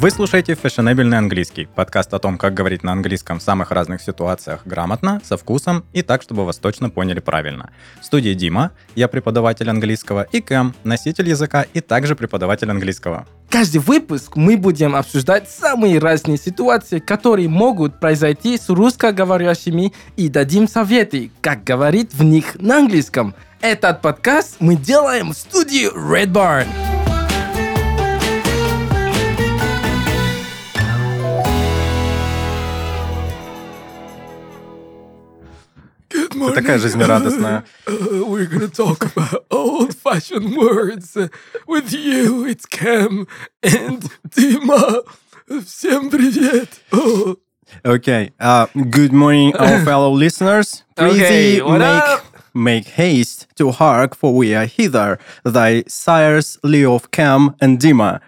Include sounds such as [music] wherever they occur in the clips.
Вы слушаете «Фешенебельный английский» – подкаст о том, как говорить на английском в самых разных ситуациях грамотно, со вкусом и так, чтобы вас точно поняли правильно. В студии Дима, я преподаватель английского, и Кэм, носитель языка и также преподаватель английского. Каждый выпуск мы будем обсуждать самые разные ситуации, которые могут произойти с русскоговорящими и дадим советы, как говорить в них на английском. Этот подкаст мы делаем в студии Red Barn. Ты такая жизнерадостная. [laughs] Uh, we're gonna talk about old-fashioned words with you. It's Cam and Dima. Всем привет. Oh. Okay. Uh, good morning, our fellow [laughs] listeners. Okay, Prithee what make, up? Make haste to hark, for we are hither, thy sires Leof, Cam and Dima.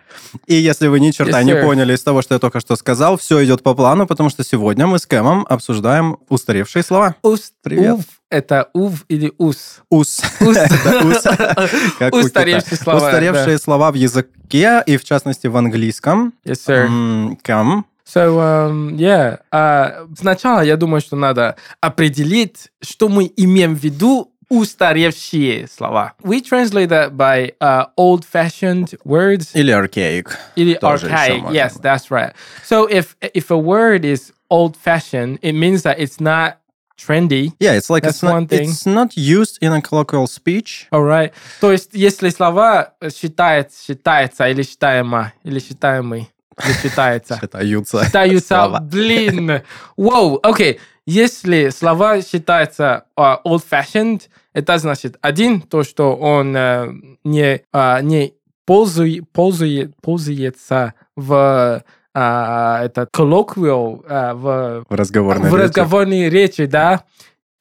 И если вы ни черта Yes, не поняли из того, что я только что сказал, все идет по плану, потому что сегодня мы с Кэмом обсуждаем устаревшие слова. Ус, Привет. ув, это ув или ус? Ус. [laughs] Ус. [laughs] [laughs] Устаревшие слова, Устаревшие слова в языке, и в частности в английском. Yes, sir. Кэм. So, um, yeah. а, сначала я думаю, что надо определить, что мы имеем в виду устаревшие слова. We translate that by uh, old-fashioned words Или archaic. или Тоже archaic. Yes, that's right. So if if a word is old-fashioned, it means that it's not trendy. Yeah, it's like That's it's not, one thing. it's not used in a colloquial speech. Alright. То есть, если слова считает, считается или считаемо, или считаемый, считается, Считаются. считаются, блин. Воу, окей. Если слова считаются а, old-fashioned, это значит, один, то, что он э, не, а, не пользует, пользует, пользуется в а, этот colloquial, а, в В разговорной в речи. разговорной речи, да.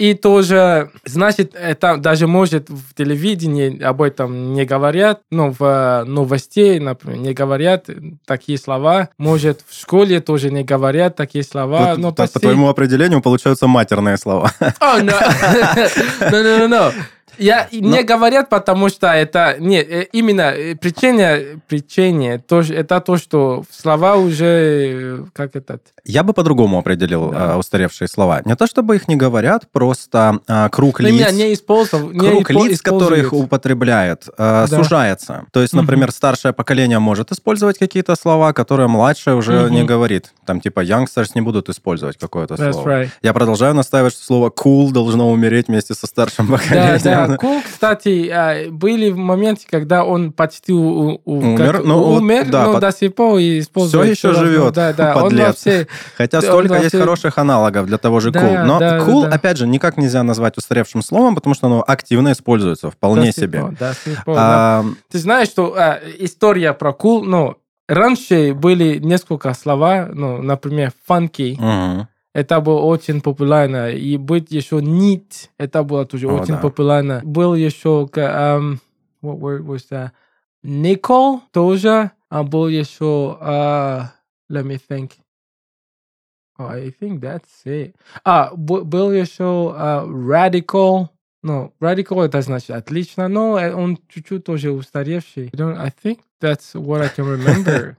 И тоже, значит, это даже может в телевидении об этом не говорят, но в новостей, например, не говорят такие слова. Может, в школе тоже не говорят такие слова. Но по, по почти- твоему определению получаются матерные слова. О, no. no, no, no, no. Я, не говорят, потому что это... Не, э, именно э, причина, причине, то, это то, что слова уже... э, Как этот... Я бы по-другому определил Да. а, устаревшие слова. Не то чтобы их не говорят, просто а, круг лиц... именно не использовал. не Круг испо- лиц, которые их употребляет, э, Да. сужается. То есть, например, старшее поколение может использовать какие-то слова, которые младшее уже Мгм. не говорит. Там типа youngsters не будут использовать какое-то That's слово. right. Я продолжаю настаивать, что слово cool должно умереть вместе со старшим Да, поколением. да. Кул, кстати, а, были моменты, когда он почти у- у- Умер, как- ну вот, умер, да, но под- до сих пор использует. Всё еще живет, Да, да. Он вообще... Хотя Да, столько он есть вообще- хороших аналогов для того же Да, cool. Но да, cool, да. опять же, никак нельзя назвать устаревшим словом, потому что оно активно используется, вполне до себе. пор, до сих пор, да. А, Ты знаешь, что а, история про кул, ну, раньше были несколько слова, ну, например, funky, мгм. Это было очень популярно, и быть еще neat, это было тоже О, очень да. популярно. Был еще, к- um, what word was that? Nickel тоже, а был еще, uh, let me think. Oh, I think that's it. А, бу- был еще uh, radical. Ну, radical это значит отлично, но э, он чуть-чуть тоже устаревший. I, don't, I think that's what I can remember.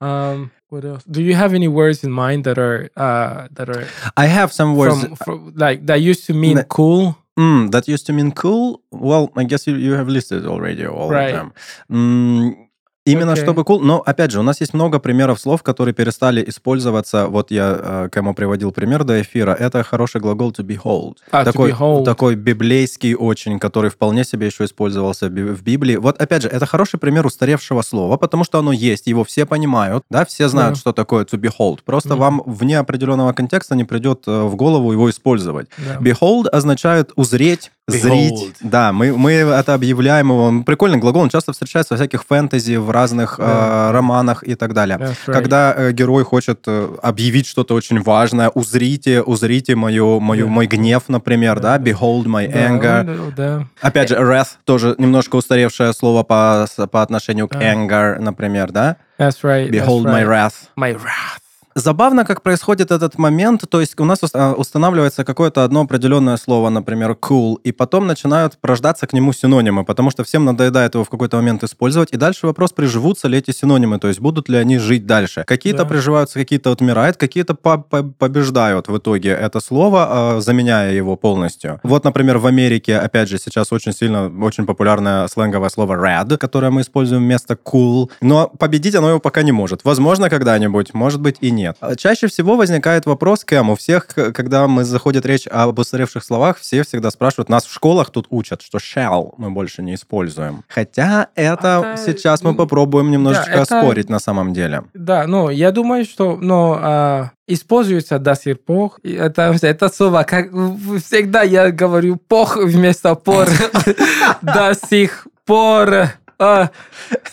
um, [laughs] what else? Do you have any words in mind that are uh, that are I have some words from, from like that used to mean Ne- cool? Mm, that used to mean cool. Well, I guess you, you have listed already all Right. of them. Mm, именно Okay. чтобы cool. Но, опять же, у нас есть много примеров слов, которые перестали использоваться. Вот я э, Кэмо приводил пример до эфира. Это хороший глагол to behold. А, to такой, behold. такой библейский очень, который вполне себе еще использовался в Библии. Вот, опять же, это хороший пример устаревшего слова, потому что оно есть, его все понимают, да, все знают, Да. что такое to behold. Просто Мгм. вам вне определенного контекста не придет э, в голову его использовать. Да. Behold означает узреть. Зрить. Да, мы, мы это объявляем его. Прикольный глагол, он часто встречается во всяких фэнтези, в разных Да. э, романах и так далее. That's right. Когда э, герой хочет э, объявить что-то очень важное, узрите, узрите мою, мою, Да. мой гнев, например, да, Да, behold my Да, anger. он, да. Опять же, wrath тоже немножко устаревшее слово по, по отношению к Да. anger, например, да? That's right. that's Behold my right. wrath. My wrath. Забавно, как происходит этот момент, то есть у нас ус- устанавливается какое-то одно определенное слово, например, cool, и потом начинают порождаться к нему синонимы, потому что всем надоедает его в какой-то момент использовать, и дальше вопрос, приживутся ли эти синонимы, то есть будут ли они жить дальше. Какие-то Да. приживаются, какие-то отмирают, какие-то по- по- побеждают в итоге это слово, э, заменяя его полностью. Вот, например, в Америке, опять же, сейчас очень сильно, очень популярное сленговое слово red, которое мы используем вместо cool, но победить оно его пока не может. Возможно, когда-нибудь, может быть и нет. А Чаще всего возникает вопрос, Кэм, у всех, когда мы заходит речь об устаревших словах, все всегда спрашивают, нас в школах тут учат, что shall мы больше не используем. Хотя это Это, сейчас мы попробуем немножечко это- оспорить на самом деле. Да, ну, я думаю, что но, а, используется до сих пор. Это, это слово, как всегда я говорю пох вместо пор. [laughs] До сих пор. А,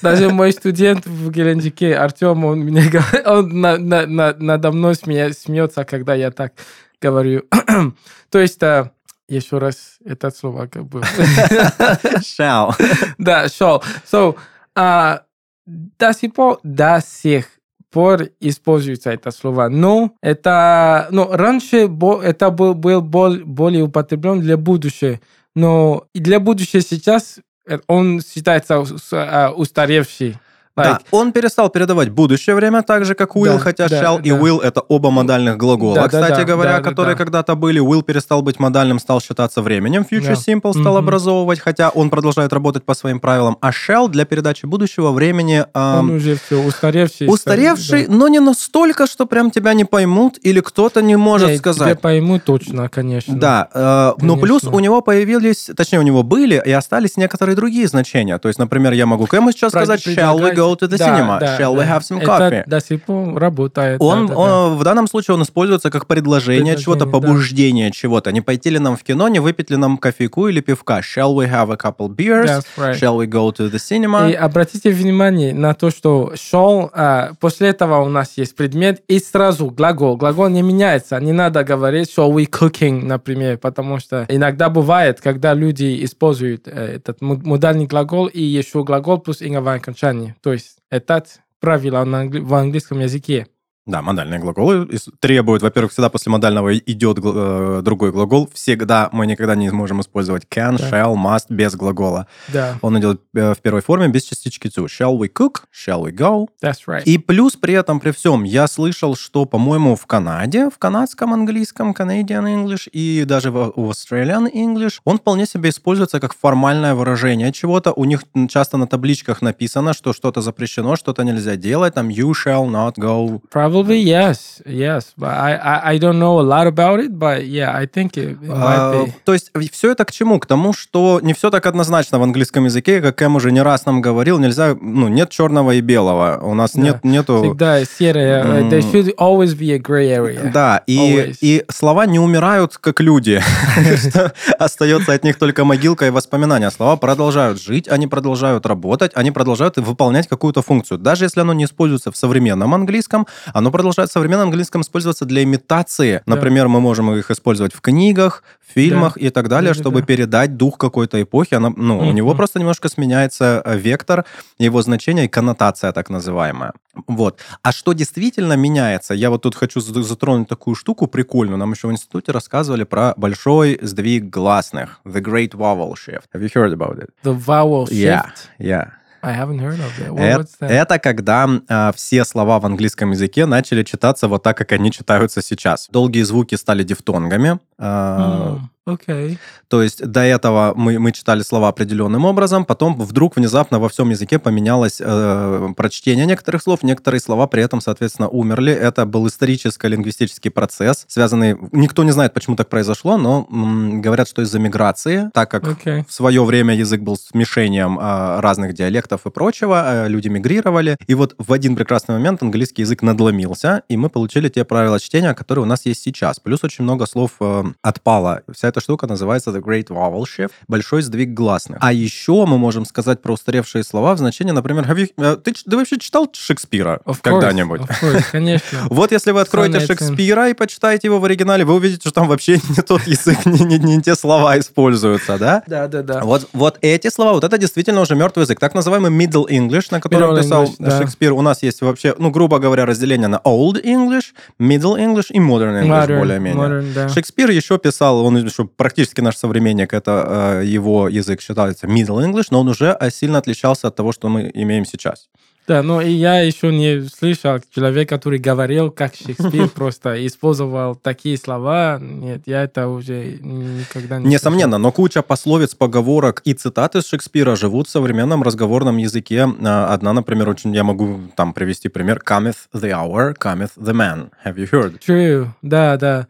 даже мой студент в Геленджике, Артем, он мне он на- на- на- надо мной смея- смеется, когда я так говорю. [clears throat] То есть, а, еще раз это слово как бы. [laughs] Shall. [laughs] Да, шел. So, а, до сих пор, до сих пор используется это слово. Но это, ну, раньше это был, был бол- более употреблен для будущего. Но для будущего сейчас он считается а, устаревший. Да, он перестал передавать будущее время так же, как will, Да, хотя да, shall и да. will это оба модальных глагола, Да, кстати да, говоря, да, которые да. когда-то были. Will перестал быть модальным, стал считаться временем. Future Да. simple стал Мгм. образовывать, хотя он продолжает работать по своим правилам. А shall для передачи будущего времени ам, он уже все устаревший. устаревший, Да. но не настолько, что прям тебя не поймут или кто-то не может Не, сказать. Тебя пойму точно, конечно. Да, э, но плюс Конечно. у него появились, точнее, у него были и остались некоторые другие значения. То есть, например, я могу Кэму сейчас Про- сказать, shall we go to the Да, cinema? да, shall we да. have some Это coffee? до сих пор работает. Он, да, да, да. он- в данном случае он используется как предложение, Предложение, чего-то, да. побуждение чего-то. Не пойти ли нам в кино, не выпить ли нам кофейку или пивка? Shall we have a couple beers? That's right. Shall we go to the cinema? И обратите внимание на то, что шел, а, после этого у нас есть предмет и сразу глагол. Глагол не меняется. Не надо говорить shall we cooking, например, потому что иногда бывает, когда люди используют э, этот модальный глагол и еще глагол плюс инговое окончание. То есть это правило на англи- в английском языке. Да, модальные глаголы требуют, во-первых, всегда после модального идет э, другой глагол. Всегда мы никогда не можем использовать can, Да. shall, must без глагола. Да, Он идет э, в первой форме без частички to. Shall we cook? Shall we go? that's right. И плюс при этом, при всем, я слышал, что, по-моему, в Канаде, в канадском английском, Canadian English и даже в, в Australian English, он вполне себе используется как формальное выражение чего-то. У них часто на табличках написано, что что-то запрещено, что-то нельзя делать, там you shall not go. Probably yes, yes. But I, I, I don't know a lot about it, but yeah, I think it, it А, might be. то есть все это к чему? К тому, что не все так однозначно в английском языке, как Эм уже не раз нам говорил, нельзя, ну, нет черного и белого. У нас нет, нету... Всегда серая. uh, There should always be a gray area. Да, и, и слова не умирают, как люди. [laughs] Остается от них только могилка и воспоминания. Слова продолжают жить, они продолжают работать, они продолжают выполнять какую-то функцию. Даже если оно не используется в современном английском, оно продолжает в современном английском использоваться для имитации. Да. Например, мы можем их использовать в книгах, в фильмах и так далее, Да-да-да. чтобы передать дух какой-то эпохи. Она, ну, У него просто немножко сменяется э, вектор его значения и коннотация так называемая. Вот. А что действительно меняется? Я вот тут хочу за- затронуть такую штуку прикольную. Нам еще в институте рассказывали про большой сдвиг гласных. The Great Vowel Shift. Have you heard about it? The vowel shift. Yeah, yeah. I haven't heard of that. What, Э- what's that? Это когда а, все слова в английском языке начали читаться вот так, как они читаются сейчас. Долгие звуки стали дифтонгами. А, Hmm, okay. То есть до этого мы, мы читали слова определенным образом, потом вдруг внезапно во всем языке поменялось э, прочтение некоторых слов, некоторые слова при этом, соответственно, умерли. Это был историческо-лингвистический процесс, связанный... Никто не знает, почему так произошло, но м, говорят, что из-за миграции, так как Okay. в свое время язык был смешением э, разных диалектов и прочего, э, люди мигрировали, и вот в один прекрасный момент английский язык надломился, и мы получили те правила чтения, которые у нас есть сейчас. Плюс очень много слов э, отпала. Вся эта штука называется The Great Vowel Shift, большой сдвиг гласных. А еще мы можем сказать про устаревшие слова в значении, например, have you- э, ты, ты вообще читал Шекспира Of course, когда-нибудь? of course, [laughs] конечно. Вот если вы откроете Шекспира и почитаете его в оригинале, вы увидите, что там вообще [laughs] не тот язык, не, не- не те слова используются, да? Да, да, да. Вот, вот эти слова, вот это действительно уже мертвый язык. Так называемый Middle English, на котором Middle писал English, да. Шекспир, у нас есть вообще, ну, грубо говоря, разделение на Old English, Middle English и Modern English Modern, более-менее. modern, да. Шекспир еще писал, он еще практически наш современник, это э, его язык считается Middle English, но он уже э, сильно отличался от того, что мы имеем сейчас. Да, но и я еще не слышал человека, который говорил, как Шекспир [laughs] просто использовал такие слова. Нет, я это уже никогда не Несомненно, но куча пословиц, поговорок и цитат из Шекспира живут в современном разговорном языке. А, Одна, например, очень я могу там привести пример. Cometh the hour, cometh the man. Have you heard? слышал. True, да, да.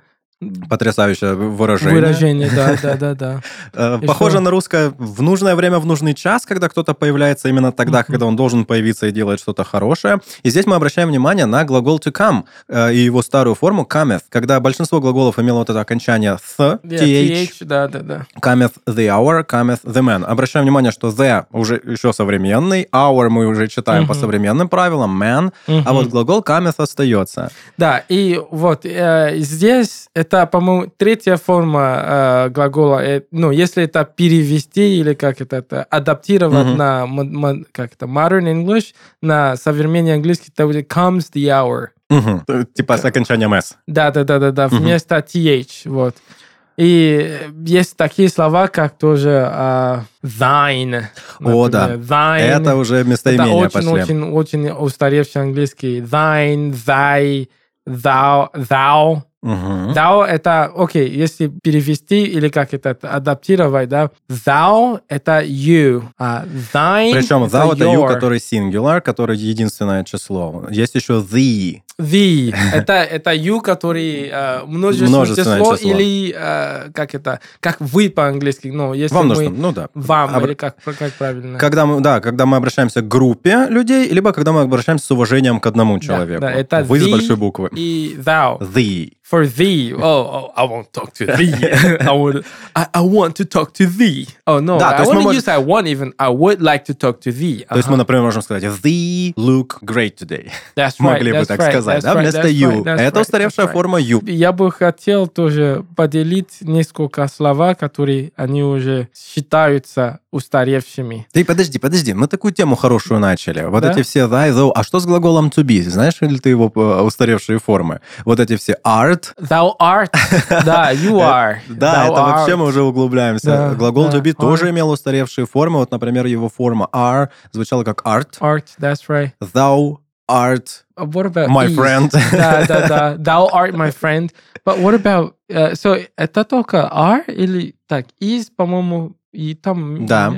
Потрясающее выражение. Выражение, да, [laughs] да, да, да. Э, Похоже на русское в нужное время, в нужный час, когда кто-то появляется именно тогда, когда он должен появиться и делать что-то хорошее. И здесь мы обращаем внимание на глагол to come э, и его старую форму cometh, когда большинство глаголов имело вот это окончание th, Yeah, th, TH, да, да, да. cometh the hour, cometh the man. Обращаем внимание, что the уже еще современный, hour мы уже читаем по современным правилам, man, а вот глагол cometh остается. Да, и вот э, здесь это, по-моему, третья форма э, глагола. Э, ну, если это перевести или как это, это адаптировать Мгм. на мо- мо- как это, modern English, на современный английский, это будет comes the hour. Э, Типа с окончанием s. Да, да, да, да, да, Мгм. вместо th, вот. И есть такие слова, как тоже а, thine. О, да. например. Thine. Это уже Это местоимения пошли. очень, очень, очень устаревший английский. Thine, thy, thou, thou. Мгм. Thou это, окей, если перевести или как это адаптировать, да, thou это you, а thine Причем thou это you, your. который singular, который единственное число. Есть еще the. The это это you, который э, множественное, Множественное число, число. или э, как это, как вы по-английски, ну если Во мы множественном, ну да. вам Обра- или как как правильно. Когда мы, да, когда мы обращаемся к группе людей, либо когда мы обращаемся с уважением к одному человеку. да, это Вы с большой буквы. И thou. The. For thee. Oh, oh, I won't talk to thee. [laughs] I would. I, I want to talk to thee. Oh no, Да, то I мы wouldn't можем- use I want even. I would like to talk to thee. То есть мы, например, можем сказать the look great today. That's [laughs] right, Могли бы that's так right, сказать, that's да, right, вместо you. right, Это right, устаревшая форма you. Я бы хотел тоже поделить несколько слова, которые они уже считаются устаревшими. Ты подожди, подожди, мы такую тему хорошую начали. Вот Да? эти все thy, though. А что с глаголом to be? Знаешь ли ты его э, устаревшие формы? Вот эти все art. Thou art. [laughs] Да, you are. Да, Thou это вообще мы уже углубляемся. Глагол to be тоже имел устаревшие формы. Вот, например, его форма are звучала как art. Art, that's right. Thou art Uh, What about my is? friend. Да, да, да. Thou [laughs] art my friend. But what about... uh, so, это только are или... Так, is, по-моему, и там... Да.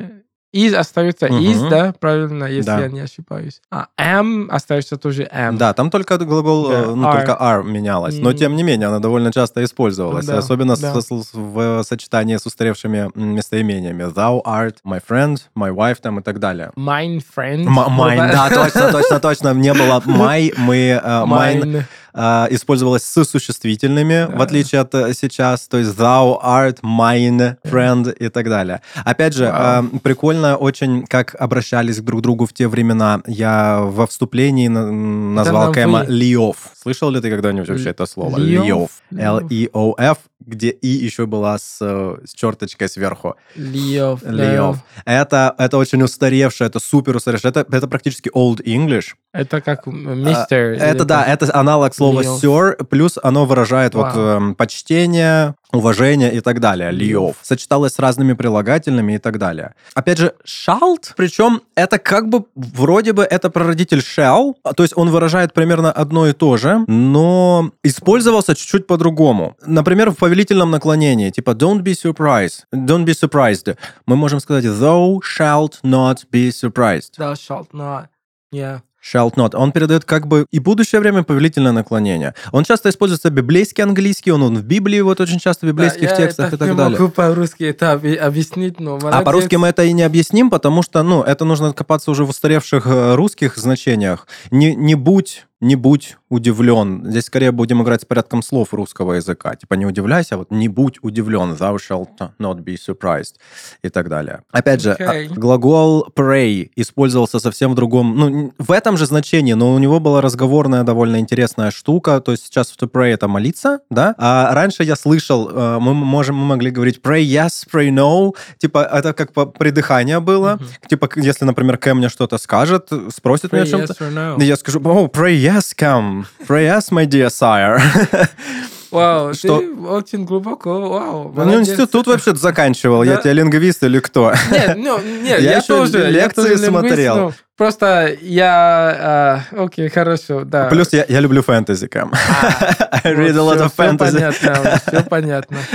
Is остается Мгм. is, да, правильно, если Да. я не ошибаюсь. А am остается тоже am. Да, там только глагол, э, Да, ну, are. только are менялась. Но, тем не менее, она довольно часто использовалась. Да, особенно да. с- с- в сочетании с устаревшими местоимениями. Thou art my friend, my wife там и так далее. Mine friend. М- Mine, да, точно, точно, точно. Не было my, мы э, mine Mine. Э, использовалось с существительными, в Да. отличие от э, сейчас, то есть thou art mine friend и так далее. Опять же, э, прикольно очень, как обращались друг к другу в те времена. Я во вступлении на- назвал на Кэма «вы». Лиов. Слышал ли ты когда-нибудь вообще это слово? Лиов? L-E-O-F, где и еще была с, э, с черточкой сверху. Лиов. да. Лиов. Это, это очень устаревшее, это супер устаревшее. Это, это практически old English. Это как мистер. А, Это да, это аналог слова Лиов. sir, плюс оно выражает вот Вау. эм, почтение, уважение и так далее. Лиов. Сочеталось с разными прилагательными и так далее. Опять же, шалт, причем это как бы вроде бы это прародитель shall, а, то есть он выражает примерно одно и то же, но использовался чуть-чуть по-другому. Например, в повелительном наклонении, типа don't be surprised, don't be surprised. Мы можем сказать thou shalt not be surprised. Thou shalt not. Yeah. Shalt not. Он передает как бы и будущее время повелительное наклонение. Он часто используется библейский английский, он, он в Библии вот очень часто в библейских Да, текстах я и так не далее. могу по-русски это объ- объяснить, но А молодец. по-русски мы это и не объясним, потому что, ну, это нужно копаться уже в устаревших э, русских значениях. Не, не будь не будь удивлен. Здесь скорее будем играть с порядком слов русского языка. Типа не удивляйся, а вот не будь удивлен. Thou shalt not be surprised. И так далее. Опять же, Окей. а, глагол pray использовался совсем в другом... Ну, в этом же значении, но у него была разговорная довольно интересная штука. То есть сейчас to pray это молиться, да? А раньше я слышал, э, мы можем, мы могли говорить pray yes, pray no. Типа это как по придыхание было. Типа если, например, Кэм мне что-то скажет, спросит меня о Pray чем-то. yes no. Я скажу, oh, pray yes, Cam. Pray yes, my dear sire. [laughs] Вау, Что- ты очень глубоко, вау. Ну, молодец. институт вообще заканчивал. Я Да. тебе лингвист или кто? Нет, ну, нет, Я я, тоже. я лекции тоже лингвист, смотрел. ну, просто я... а, окей, хорошо, да. Плюс я, я люблю фэнтези, Кэм. [laughs] I read a lot of Все fantasy. понятно, все понятно. [laughs]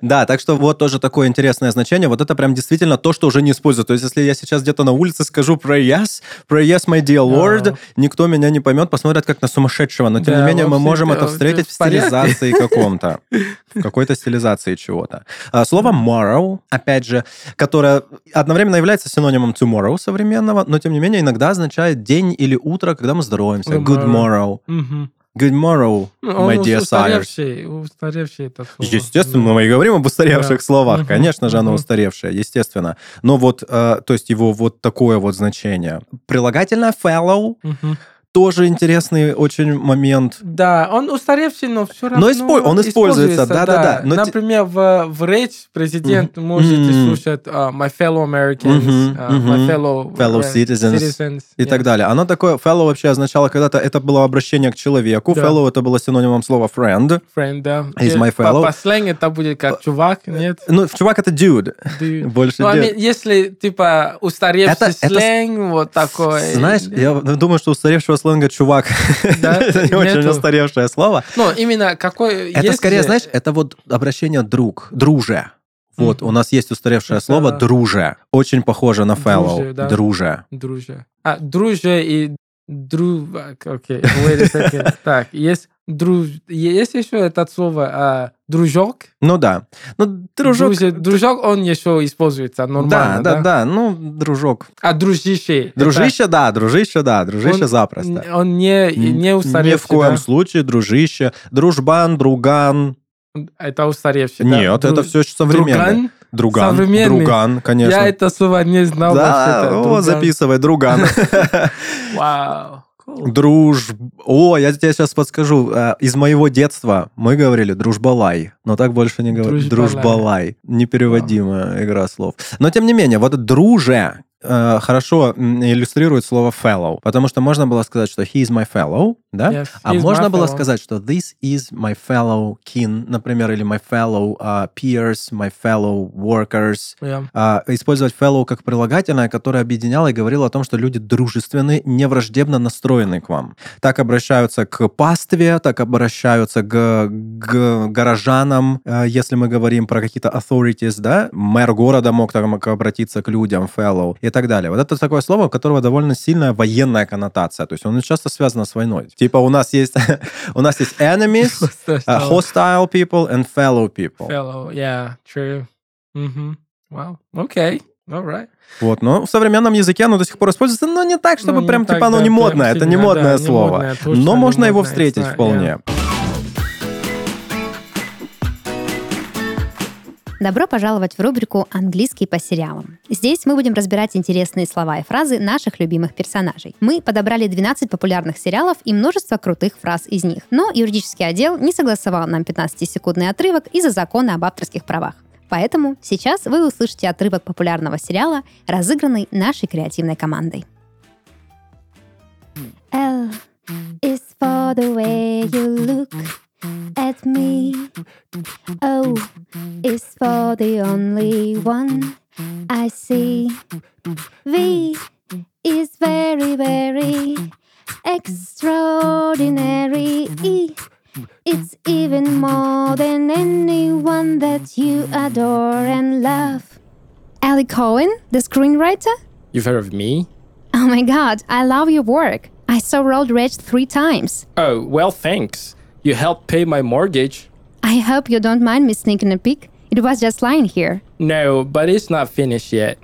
Да, так что вот тоже такое интересное значение. Вот это прям действительно то, что уже не используют. То есть, если я сейчас где-то на улице скажу pray yes, pray yes, my dear lord, Да. никто меня не поймет, посмотрят как на сумасшедшего. Но, тем не Да, менее, мы можем это встретить в стилизации каком-то. [laughs] В какой-то стилизации чего-то. А, Слово morrow, опять же, которое одновременно является синонимом tomorrow современного, но, тем не менее, иногда означает день или утро, когда мы здороваемся. Good morrow. Good morrow, Ну, Он my dear sires. устаревший, устаревший это слово. Естественно, мы и говорим об устаревших Да. словах. Конечно же, оно устаревшее, естественно. Но вот, э, то есть его вот такое вот значение. Прилагательное fellow Мгм. Тоже интересный очень момент. Да, он устаревший, но все равно Но испо- он используется, да-да-да, Например, в, в речь президент можете Мгм. слушать а, my fellow Americans, Мгм, а, my fellow, Fellow э, citizens citizens, И yeah. так далее. Оно такое, fellow вообще означало когда-то, это было обращение к человеку. Да. Fellow это было синонимом слова friend. Friend, да. Is Э, my по- fellow? По, сленгу это будет как чувак, нет? Ну, чувак это dude. Dude. Больше Ну, I dude. если, типа, устаревший Это- это сленг, вот такой. Знаешь, я думаю, что устаревшего сленга чувак Да, [laughs] это не очень нету. устаревшее слово. Ну, именно какой... Это скорее, же- знаешь, это вот обращение друг, друже. Вот, у нас есть устаревшее Это- слово друже. Очень похоже на fellow. Друже, да. Друже. Друже. А, друже и дру... а, Окей, second. [laughs] Так, есть друж... Есть еще это слово а, дружок? Ну да. Ну, дружок. Друже- дружок, он еще используется Да, нормально, да, да. Ну, дружок. А дружище? это- Дружище, да, дружище, да, дружище Он- запросто. Он не, не устаревший, Ни в коем да? случае дружище. Дружбан, друган. Это устаревший, да? Нет, Дру- это все еще современное. Друган? Друган. Современный. Друган, конечно. Я это слово не знал да, о, Друган. записывай, друган. [laughs] Вау. Друж... О, я тебе сейчас подскажу. Э, Из моего детства мы говорили дружбалай, но так больше не говорим. Дружбалай. Дружбалай. Непереводимая игра слов. Но тем не менее, вот друже э, хорошо иллюстрирует слово fellow, потому что можно было сказать, что he is my fellow, да? Yes, а можно было fellow. сказать, что this is my fellow kin, например, или my fellow uh, peers, my fellow workers. Yeah. А, использовать fellow как прилагательное, которое объединяло и говорило о том, что люди дружественны, не враждебно настроены к вам. Так обращаются к пастве, так обращаются к, к горожанам, э, если мы говорим про какие-то authorities, да, мэр города мог так обратиться к людям, fellow и так далее. Вот это такое слово, у которого довольно сильная военная коннотация, то есть он часто связан с войной. Типа у нас есть, [laughs] у нас есть enemies, [laughs] uh, hostile people and fellow people. Fellow, yeah, true. Мгм. Wow. Okay. All right. Вот, но в современном языке оно до сих пор используется, но не так, чтобы Ну, не прям так, типа оно да, не модное, это не модное да, не слово. модное, точно но не можно его модное, встретить it's not, Добро пожаловать в рубрику «Английский по сериалам». Здесь мы будем разбирать интересные слова и фразы наших любимых персонажей. Мы подобрали 12 популярных сериалов и множество крутых фраз из них. Но юридический отдел не согласовал нам 15-секундный отрывок из-за закона об авторских правах. Поэтому сейчас вы услышите отрывок популярного сериала, разыгранный нашей креативной командой. L is for the way you look at me. O is for the only one I see. V is very, very extraordinary. E, it's even more than anyone that you adore and love. Ali Cohen, the screenwriter? You've heard of me? Oh my god, I love your work. I saw Road Rage three times. Oh, well, thanks. You helped pay my mortgage. I hope you don't mind me sneaking a peek. It was just lying here. No, but it's not finished yet.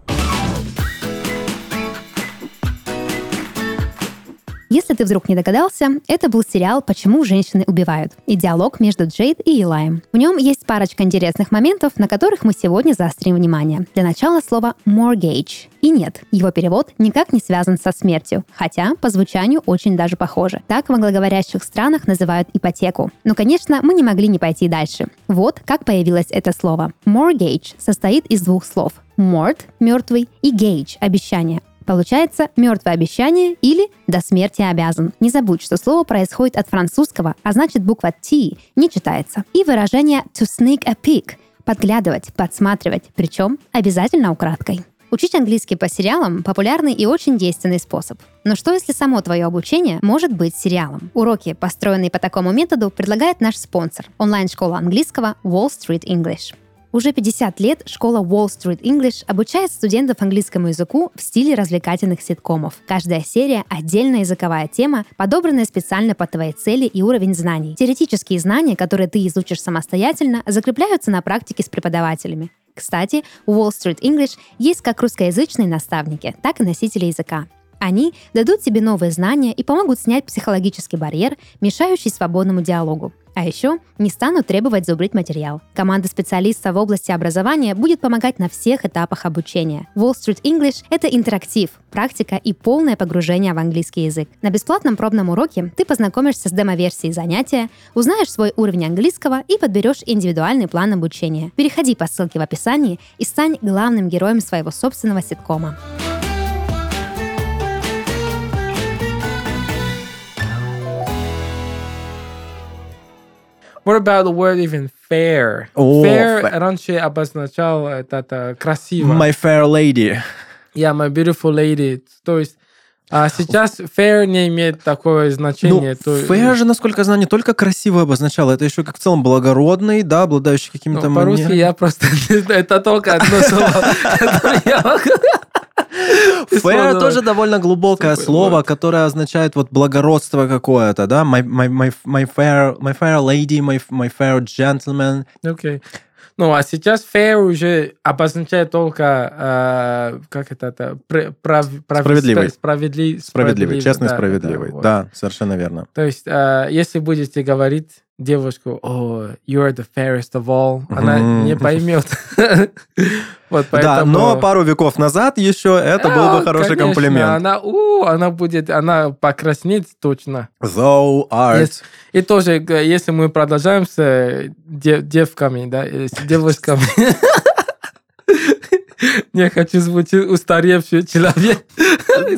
Если ты вдруг не догадался, это был сериал «Почему женщины убивают» и диалог между Джейд и Илаем. В нем есть парочка интересных моментов, на которых мы сегодня заострим внимание. Для начала слово «mortgage». И нет, его перевод никак не связан со смертью, хотя по звучанию очень даже похоже. Так в англоговорящих странах называют ипотеку. Но, конечно, мы не могли не пойти дальше. Вот как появилось это слово. Mortgage состоит из двух слов. Mort – мертвый и gauge – обещание. Получается мертвое обещание или до смерти обязан. Не забудь, что слово происходит от французского, а значит буква T не читается. И выражение to sneak a peek – подглядывать, подсматривать, причем обязательно украдкой. Учить английский по сериалам – популярный и очень действенный способ. Но что если само твое обучение может быть сериалом? Уроки, построенные по такому методу, предлагает наш спонсор – онлайн-школа английского Wall Street English. Уже 50 лет школа Wall Street English обучает студентов английскому языку в стиле развлекательных ситкомов. Каждая серия — отдельная языковая тема, подобранная специально под твои цели и уровень знаний. Теоретические знания, которые ты изучишь самостоятельно, закрепляются на практике с преподавателями. Кстати, у Wall Street English есть как русскоязычные наставники, так и носители языка. Они дадут тебе новые знания и помогут снять психологический барьер, мешающий свободному диалогу. А еще не станут требовать зубрить материал. Команда специалистов в области образования будет помогать на всех этапах обучения. Wall Street English — это интерактив, практика и полное погружение в английский язык. На бесплатном пробном уроке ты познакомишься с демо-версией занятия, узнаешь свой уровень английского и подберешь индивидуальный план обучения. Переходи по ссылке в описании и стань главным героем своего собственного ситкома. What about the word even fair? О, fair fa- раньше обозначал это, это красиво. My fair lady. Yeah, my beautiful lady. То есть а сейчас fair не имеет такое Ну, значение. то- fair же, насколько я знаю, не только красиво обозначало, это еще как в целом благородный, да, обладающий Ну, какими-то по-русски манерами. я просто [laughs] это только одно слово. которое я Слово- тоже довольно глубокое слово, которое означает вот благородство какое-то, да? My, my, my, my, fair, my fair lady, my, my fair gentleman. Окей. Ну, а сейчас fair уже обозначает только, э, как это, это пр- прав- прав- Справедливый. справедли- Справедливый, честный, да, справедливый. вот. Да, совершенно верно. То есть, э, если будете говорить девушку, о, you are the fairest of all, она не поймет. [laughs] Вот Да, поэтому... но пару веков назад еще это был бы хороший конечно, комплимент. Она, у, она будет, она покраснеет точно. Thou art. Yes. И тоже, если мы продолжаем с э, де- девками, да, э, с девушками. [laughs] Не хочу звучать устаревший человек,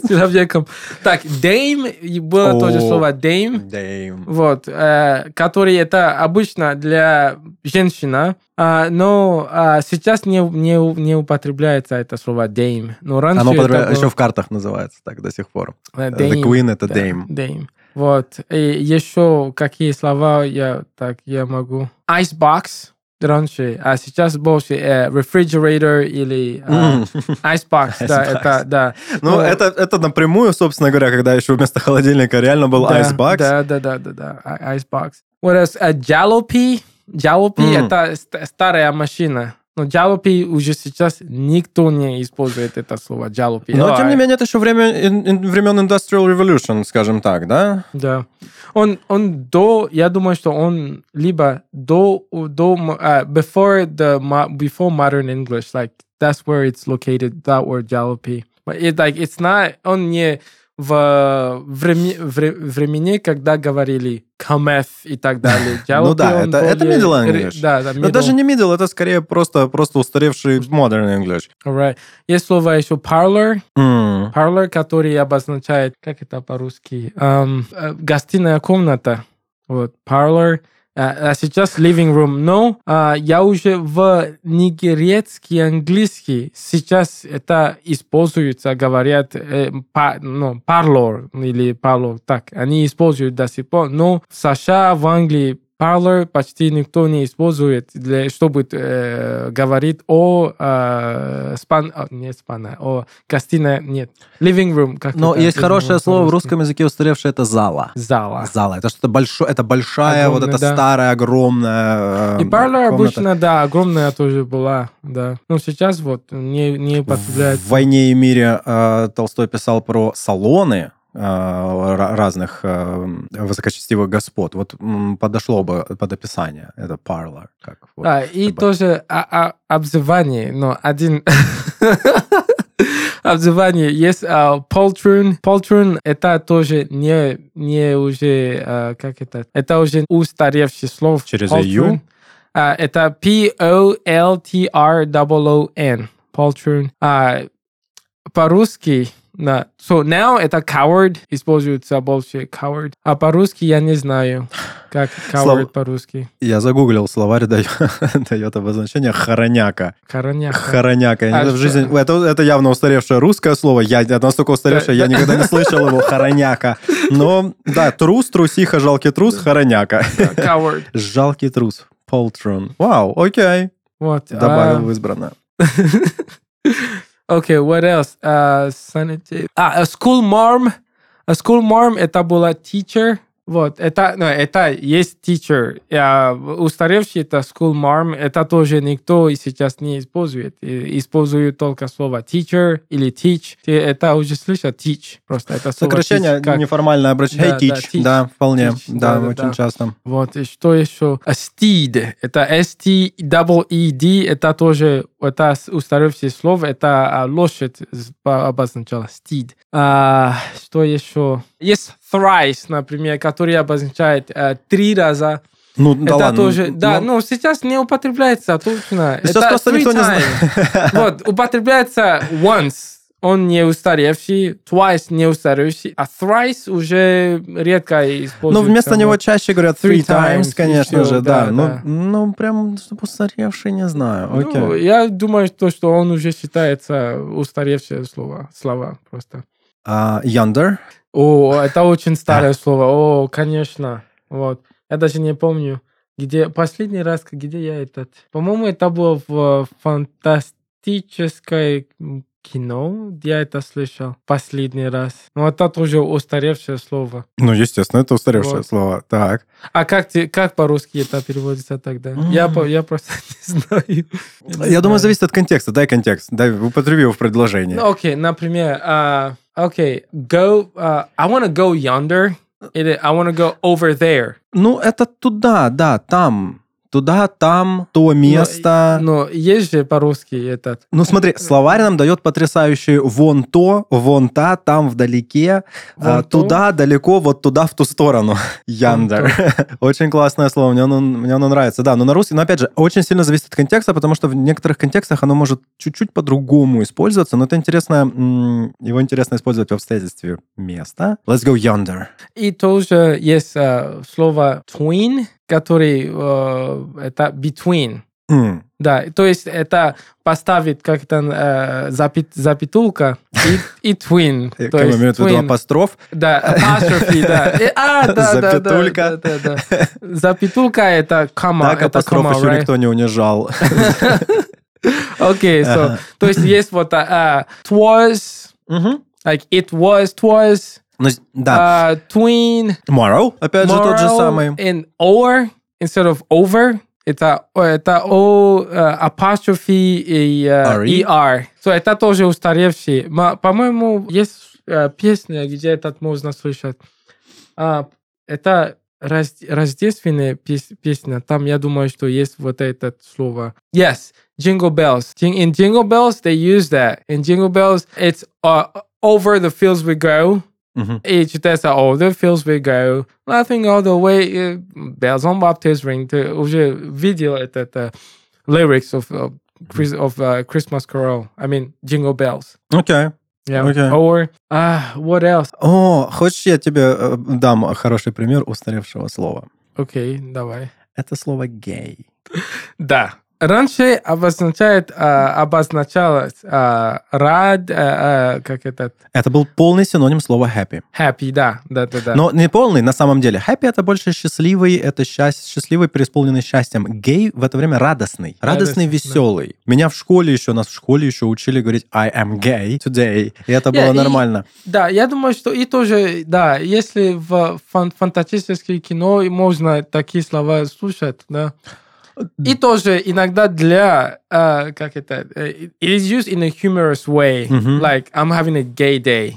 человеком. Так, dame, и было О. тоже слово dame. Damn. Вот, э, который это обычно для женщина, а, но а, сейчас не, не, не употребляется это слово dame. Но раньше Оно было- еще в картах называется так до сих пор. э, The dame. Queen это Dame. Dame. Вот. И еще какие слова я так я могу. Icebox раньше, а сейчас больше э, refrigerator или э, М. [laughs] icebox, да, это, да. Ну, Ну, это, это напрямую, собственно говоря, когда еще вместо холодильника реально был да, icebox. Да, да, да, да, да, I- icebox. What else? Uh, jalopy. Jalopy М. это ст- старая машина. Но jalopy уже сейчас никто не использует это слово jalopy. Но, А, тем не менее, это еще время, времен Industrial Revolution, скажем так, да? Да. Он, он до, я думаю, что он либо до, до uh, before the before modern English, like that's where it's located, that word jalopy. But it like it's not, он не в времени, времени, когда говорили cometh и так далее. [laughs] Ну да, это- это middle English. Да, да, Но middle. даже не middle, это скорее просто, просто устаревший modern English. Alright. Есть слово еще parlor, М. Parlor, который обозначает, как это по-русски, э, гостиная комната. Вот, parlor. А, а сейчас living room. Но а, я уже в нигерецкий английский сейчас это используется, говорят, э, па- ну, parlor или parlor, так, они используют до сих пор. Но в США, в Англии Parlor почти никто не использует, для, чтобы э, говорить о э, спан, о, не спана, о гостиной, нет, living room. Как Но это есть хорошее слово в русском языке устаревшее, это зала. Зала. Зала. Это что-то большое, это большая, вот Огромная, эта да. старая, огромная И э, parlor комната. обычно, да, огромная тоже была, да. Но сейчас вот не, не В употребляется. «Войне и мире» э, Толстой писал про салоны разных э, высокочестивых господ. Вот подошло бы под описание. Это parlor. Как, вот, Да, и чтобы- тоже а- а- обзывание, но один [laughs] обзывание есть а, poltroon. Poltroon это тоже не, не уже, а, как это, это уже устаревший слово. Через. «ю»? А, это P-O-L-T-R-O-O-N. Poltroon. А, по-русски, да. So now это coward используется больше coward. А по-русски я не знаю, как [laughs] coward Слава- по-русски. Я загуглил, словарь [laughs] дает, дает обозначение хороняка. Хороняка. Хороняка. А в жизни... Это, это явно устаревшее русское слово. Я это настолько устаревшее, я никогда не слышал его. [laughs] Хороняка. Но, да, трус, трусиха, жалкий трус, хороняка. Coward. Жалкий трус. Полтрон. Вау, окей. Вот. Добавил а, в избранное. Okay, what else? Uh, sanitary. Ah, a school mom. A school mom A tabula teacher. Вот, это, ну, это есть teacher. А устаревший это school mom. Это тоже никто сейчас не использует. И Используют только слово teacher или teach. Ты Это уже слышал teach. Просто это слово Сокращение teach как- неформальное обращение. Да, Hey, да, teach. teach. Да, вполне. Teach, Да, да, да, очень да. часто. Вот, и что еще? А Steed. Это S-T-E-E-D. Это тоже это устаревшее слово. Это а, лошадь обозначало. Steed. А, что еще? Есть thrice, например, который обозначает а, три раза. Ну, да это ладно. тоже, да, ну, ну, сейчас не употребляется точно. Сейчас это просто никто не times. [laughs] Вот, употребляется once, он не устаревший, twice не устаревший, а thrice уже редко Ну, используется. вместо него чаще говорят Three three times, times, конечно и же, да. да, Ну, да. ну, прям, чтобы устаревший, не знаю. Окей. Ну, я думаю, то, что он уже считается устаревшее слово, слова просто. А, Yonder. О, это очень старое слово. О, конечно. Вот. Я даже не помню, где последний раз, где я этот. По-моему, это было в фантастической кино, я это слышал последний раз. Ну, это тоже устаревшее слово. Ну, естественно, это устаревшее Вот. слово. Так. А как, ты, как по-русски это переводится тогда? Я, по- я просто [laughs] не знаю. Я думаю, знаю. зависит от контекста. Дай контекст. Дай, употреби его в предложении. Ну, Окей, например, а, окей, go, а, I want to go yonder, или I want to go over there. Ну, это туда, да, там. Туда, там, то место. Но есть же по-русски этот. Ну, смотри, словарь нам дает потрясающие вон то, вон та, там вдалеке, Вон а, то. туда, далеко, вот туда, в ту сторону. [laughs] Яндер. [laughs] Очень классное слово, мне оно, мне оно нравится. Да, но на русский, но опять же, очень сильно зависит от контекста, потому что в некоторых контекстах оно может чуть-чуть по-другому использоваться, но это интересно, его интересно использовать в обстоятельстве места. Let's go yonder. И тоже есть а, слово twin, который э, это between. М, Да, то есть это поставить как-то э, запят, запятулка и, и twin. [laughs] То есть имею в виду twin. апостроф. Да, apostrophe, да. [laughs] И- А, да, да, да, Запятулька. да, да, да. Запятулка это комма. Так это апостроф комма, еще right? никто не унижал. [laughs] Окей, so, Ага. то есть есть вот а, twas, Мгм. like it was, twas, Да. а, tween, Tomorrow, опять же, тот же moral, самый. and or instead of over. Это, это о э, apostrophe и э, RE. ER. So это тоже устаревший. Ма- По-моему, есть э, песня, где этот можно слышать. А, это раз- рождественная пес- песня. Там, я думаю, что есть вот это слово. Yes, Jingle Bells. Jing- In Jingle Bells, they use that. In Jingle Bells, it's uh, over the fields we go. Мгм. И читается all the fields we go, laughing all the way, э, bells on Baptist ring. Ты уже видел это, это lyrics of, of, Chris- of uh, Christmas Carol. I mean, Jingle Bells. Окей. Yeah. Okay. Or, ah, what else? О, хочешь, я тебе э, дам хороший пример устаревшего слова? Окей, давай. Это слово гей. [laughs] Да. Раньше обозначает, а, обозначалось а, рад, а, а, как это, Это был полный синоним слова happy. happy, да, да, да, да. Но не полный, на самом деле. Happy это больше счастливый, это счасть, счастливый, преисполненный счастьем. Гей в это время радостный. Радостный, Радостный, да. веселый. Меня в школе еще, нас в школе еще учили говорить I am gay today. И это было Yeah, и- нормально. Да, я думаю, что и тоже, да, если в фан- фантастическое кино можно такие слова слушать, да. И тоже иногда для, э, как это, э, it is used in a humorous way, Мгм. like I'm having a gay day.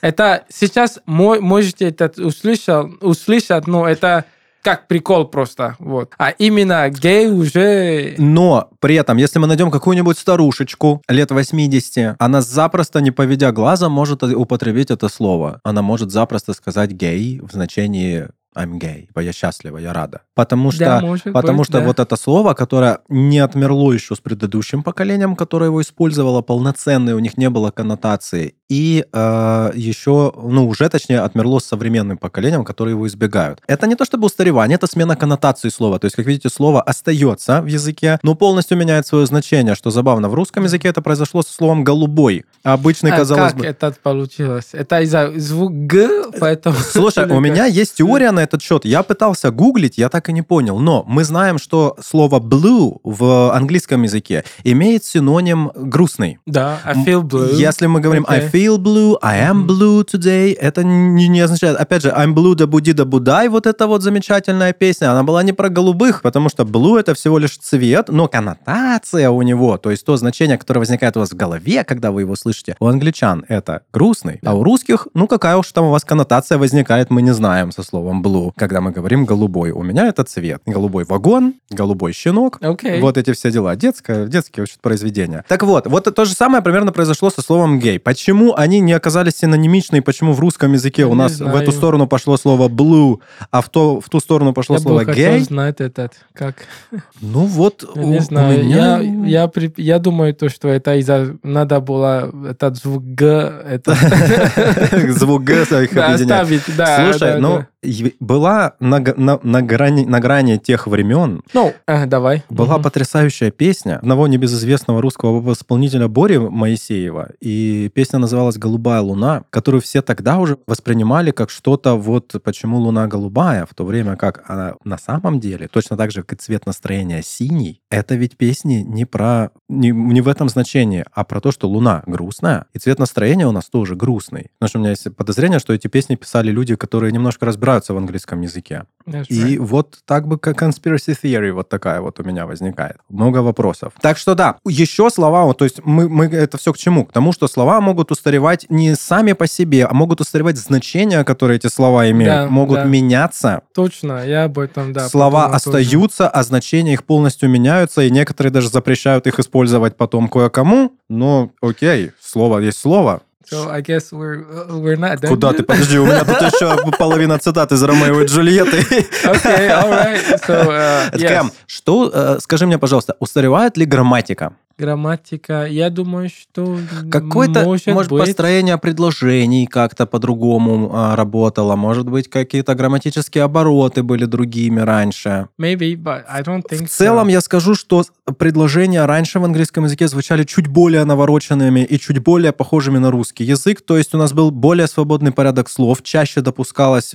Это сейчас мо- можете это услышать, услышать, но это как прикол просто. Вот. А именно гей уже... Но при этом, если мы найдем какую-нибудь старушечку лет 80, она запросто, не поведя глаза, может употребить это слово. Она может запросто сказать гей в значении I'm gay, я счастлива, я рада. Потому что, Да, может потому быть, что да. вот это слово, которое не отмерло еще с предыдущим поколением, которое его использовало, полноценное, у них не было коннотации, и э, еще, ну, уже точнее, отмерло с современным поколением, которые его избегают. Это не то чтобы устаревание, это смена коннотации слова. То есть, как видите, слово остается в языке, но полностью меняет свое значение, что забавно. В русском языке это произошло со словом «голубой». Обычный, А казалось как бы... это получилось? Это из-за звук Г, поэтому... [laughs] Слушай, у меня есть теория на этот счет. Я пытался гуглить, я так и не понял. Но мы знаем, что слово blue в английском языке имеет синоним грустный. Да, I feel blue. Если мы говорим I Окей. feel blue, I am blue today, это не, не означает, опять же, I'm blue да буди да будай, вот эта вот замечательная песня, она была не про голубых, потому что blue это всего лишь цвет, но коннотация у него, то есть то значение, которое возникает у вас в голове, когда вы его слышите, у англичан это грустный, а у русских, ну какая уж там у вас коннотация возникает, мы не знаем со словом blue, когда мы говорим голубой. У меня это цвет. Голубой вагон, голубой щенок, Окей. вот эти все дела. Детское, детские вообще произведения. Так вот, вот то же самое примерно произошло со словом гей. Почему они не оказались синонимичны, и почему в русском языке Я у нас в эту сторону пошло слово blue, а в, то, в ту сторону пошло Я слово гей? знать этот, как... Ну вот, Я у- не у знаю. меня- Я, я, при- я думаю, то, что это из-за... Надо было этот звук Г... Это... [laughs] Звук Г их объединяет. Слушай, ну, была на, на, на грани, на грани тех времен Ну, э, давай. Была Мгм. потрясающая песня одного небезызвестного русского исполнителя Бори Моисеева. И песня называлась «Голубая луна», которую все тогда уже воспринимали как что-то вот «Почему луна голубая?», в то время как она на самом деле, точно так же, как и цвет настроения синий, это ведь песни не про... Не, не в этом значении, а про то, что луна грустная, и цвет настроения у нас тоже грустный. Потому что у меня есть подозрение, что эти песни писали люди, которые немножко разбираются в английском языке. That's И right. вот так бы как conspiracy theory вот такая вот у меня возникает. Много вопросов. Так что да, еще слова, то есть мы, мы это все к чему? К тому, что слова могут устаревать не сами по себе, а могут устаревать значения, которые эти слова имеют, Да, могут да. меняться. Точно, я об этом, да. слова подумал тоже. остаются, а значения их полностью меняются, и некоторые даже запрещают их использовать потом кое-кому. Но окей, слово есть слово. So I guess we're, uh, we're not done Куда ты? [laughs] Подожди, у меня тут еще половина цитат из Ромео и Джульетты. Okay, all right. So, uh, yes. Что, э, скажи мне, пожалуйста, устаревает ли грамматика? Грамматика, я думаю, что Какое-то, может, может, быть. построение предложений как-то по-другому а, работало, может быть, какие-то грамматические обороты были другими раньше. Maybe, but I don't think В целом so. я скажу, что предложения раньше в английском языке звучали чуть более навороченными и чуть более похожими на русский язык, то есть у нас был более свободный порядок слов, чаще допускалось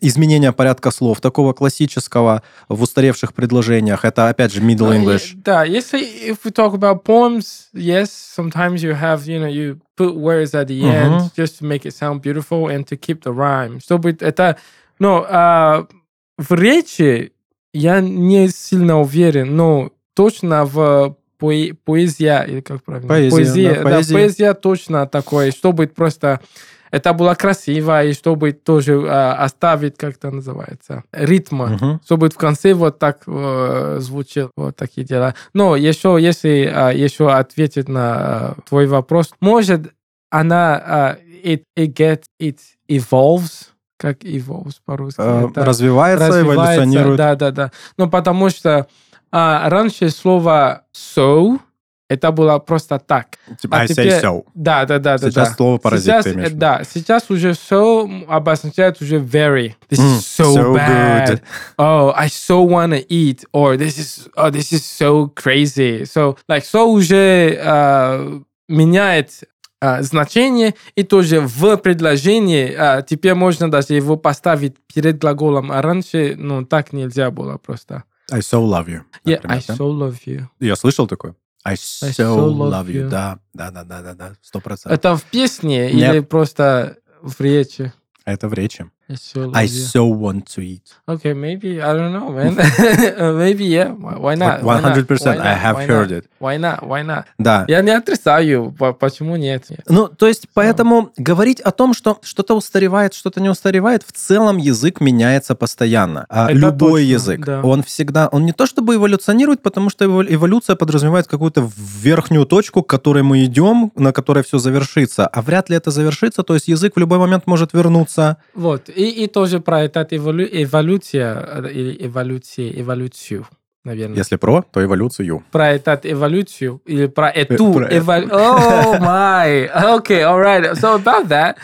изменение порядка слов, такого классического в устаревших предложениях. Это, опять же, Middle Uh, English. Да, если if we talk about poems, yes, sometimes you have, you know, you put words at the Мгм. end just to make it sound beautiful and to keep the rhyme. Чтобы это, ну, а, в речи я не сильно уверен, но точно в поэ- поэзия, или как правильно? Поэзия, да, да, поэзия. поэзия точно такое, чтобы просто это было красиво, и чтобы тоже а, оставить, как это называется, ритма Мгм. чтобы в конце вот так э, звучит, вот такие дела. Но еще, если а, еще ответить на а, твой вопрос, может, она а, it, it gets, it evolves, как evolves по-русски? Э, Это Развивается, развивается, эволюционирует. Да, да, да. Ну, потому что а, раньше слово so это было просто так. Типа, А I say теперь- so. Да, да, да. Сейчас да. слово паразит Сейчас, ты имеешь э, да, сейчас уже so обозначает уже very. This Mm, is so, so bad. good. Oh, I so wanna eat. Or this is, oh, this is so crazy. So, like, so уже э, меняет э, значение, и тоже в предложении э, теперь можно даже его поставить перед глаголом, а раньше, ну, так нельзя было просто. I so love you. Yeah, например, I да? so love you. Я слышал такое? I so, so love love you. you. Да, да, да, да, да, да, сто процентов. Это в песне Нет. или просто в речи? Это в речи. Я всё I so want to eat. Okay, maybe I don't know, man. [laughs] Maybe yeah. Why not? Not? 100%, Why I have Why heard not? it. Why not? Why not? Да. Я не отрицаю, по- почему нет. Ну, то есть, поэтому говорить о том, что что-то устаревает, что-то не устаревает, в целом язык меняется постоянно. А Это любой точно, язык, да. он всегда, он не то чтобы эволюционирует, потому что эво- эволюция подразумевает какую-то верхнюю точку, к которой мы идем, на которой все завершится, а вряд ли это завершится, то есть язык в любой момент может вернуться. Вот. И, и тоже про этот эволю... эволюция, э, эволюция, эволюцию, наверное. Если про, то эволюцию. Про этот эволюцию или про эту про это. эволюцию. Oh my. Okay, all right. So about that,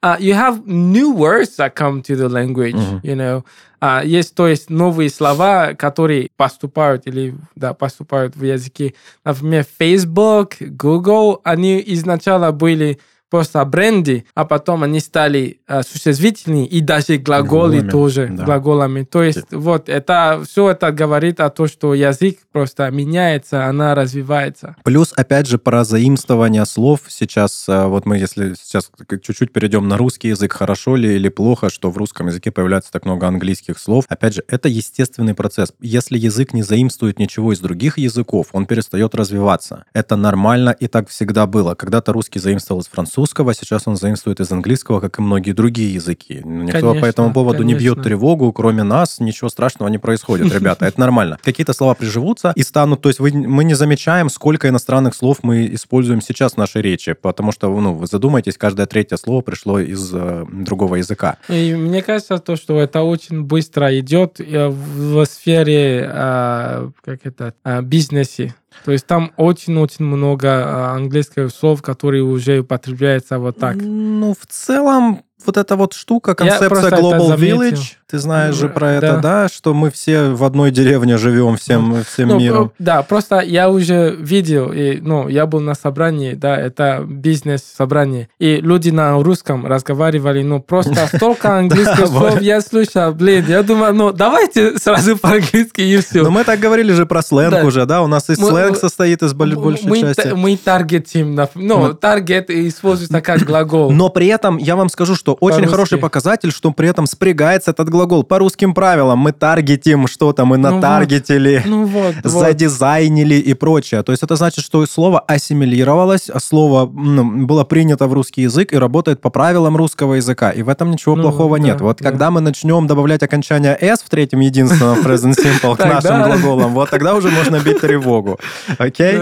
uh, you have new words that come to the language, you know. А, есть, то есть, новые слова, которые поступают или да, поступают в языке. Например, Facebook, Google, они изначально были просто бренды, а потом они стали а, существительные и даже глаголы Глаголами, тоже, да. глаголами. То есть вот это все это говорит о том, что язык просто меняется, она развивается. Плюс, опять же, про заимствование слов. Сейчас, э, вот мы, если сейчас чуть-чуть перейдем на русский язык, хорошо ли или плохо, что в русском языке появляется так много английских слов. Опять же, это естественный процесс. Если язык не заимствует ничего из других языков, он перестает развиваться. Это нормально, и так всегда было. Когда-то русский заимствовал из французского, сейчас он заимствует из английского, как и многие другие языки. Никто по Конечно, этому поводу не бьет конечно. тревогу, кроме нас, ничего страшного не происходит, ребята, это нормально. [laughs] Какие-то слова приживутся и станут, то есть вы- мы не замечаем, сколько иностранных слов мы используем сейчас в нашей речи, потому что, ну, вы задумайтесь, каждое третье слово пришло из э, другого языка. И мне кажется, то, что это очень быстро идет э, в сфере а, как это, а, бизнесе. То есть там очень-очень много а, английских слов, которые уже употребляются вот так. Ну, в целом, вот эта вот штука, концепция Global. Village, ты знаешь же про Да. это, да, что мы все в одной деревне живем всем, всем Ну, миром. да, просто я уже видел, и, ну, я был на собрании, да, это бизнес-собрание, и люди на русском разговаривали, ну, просто [laughs] столько английских слов я слышал, блин, я думаю, ну, давайте сразу [laughs] по-английски и все. Но мы так говорили же про сленг уже, да, у нас и сленг состоит из боль- большей части. мы таргетим, ну, таргет используется как глагол. Но при этом я вам скажу, что очень По-русски. хороший показатель, что при этом спрягается этот глагол по русским правилам. Мы таргетим что-то, мы Ну вот. натаргетили, Ну вот, вот. задизайнили и прочее. То есть это значит, что слово ассимилировалось, слово м, было принято в русский язык и работает по правилам русского языка. И в этом ничего Ну, плохого да, нет. Вот да. когда мы начнем добавлять окончание s в третьем единственном [laughs] present simple к нашим [laughs] глаголам, вот тогда уже можно бить тревогу. Окей?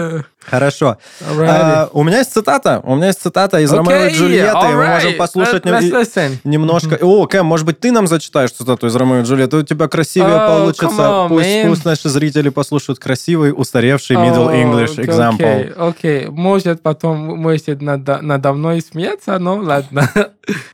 Хорошо. А, у меня есть цитата. У меня есть цитата из Ромео и Okay, Джульетты. и Мы можем послушать Let- listen. немножко. О, Кэм, может быть, ты нам зачитаешь цитату из Ромео и Джульетты? У тебя красивее Oh, получится. on, пусть, man. пусть наши зрители послушают красивый, устаревший Middle О, English окей, example. Окей, может потом можете надо, надо мной смеяться, но ладно.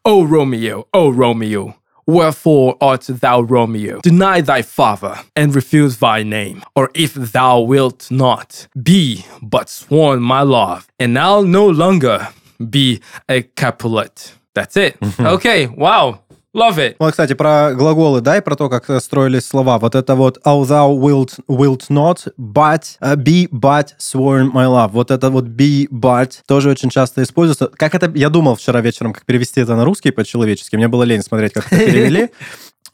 O Romeo, O Romeo, wherefore art thou Romeo? Deny thy father and refuse thy name, or if thou wilt not, be but sworn my love, and I'll no longer be a Capulet. That's it. Mm-hmm. Okay, wow, love it. Вот, кстати, про глаголы, да, и про то, как строились слова. Вот это вот «Oh, thou wilt, wilt not, but, э, be, but, sworn my love». Вот это вот «be, but» тоже очень часто используется. Как это... Я думал вчера вечером, как перевести это на русский по-человечески. Мне было лень смотреть, как это перевели.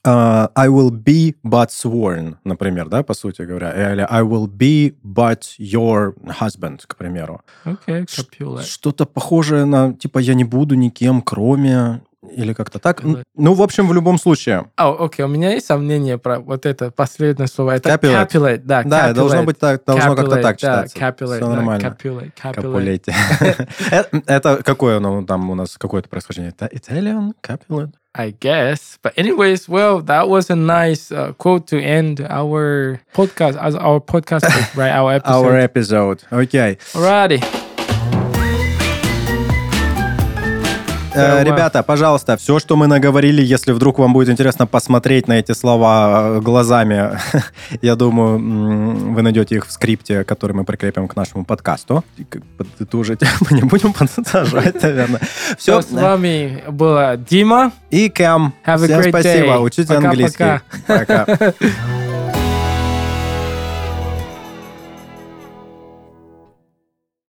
Uh, [laughs] I will be but sworn, например, да, по сути говоря. Или I will be but your husband, к примеру. Okay, Capulet. Что-то похожее на, типа, я не буду никем, кроме... Или как-то так. Capulet. Ну, в общем, в любом случае. А, окей, у меня есть сомнение про вот это последнее слово. Это Capulet. Capulet, да. Да, должно быть так, должно как-то так да, читаться. Capulet, Все да, нормально. Capulet. Капулете. [laughs] Э, Это какое оно там у нас, какое-то происхождение? Это Italian? Capulet? I guess. But anyways, well, that was a nice uh, quote to end our podcast, as our podcast, right? Our episode. [laughs] Our episode. Окей. Alrighty. Э. Ребята, пожалуйста, все, что мы наговорили, если вдруг вам будет интересно посмотреть на эти слова э, глазами, [laughs] я думаю, вы найдете их в скрипте, который мы прикрепим к нашему подкасту. Как Подытожить [laughs] мы не будем подытожать, наверное. [laughs] Все. С вами была Дима. И Кэм. Всем спасибо. Учите английский. Пока.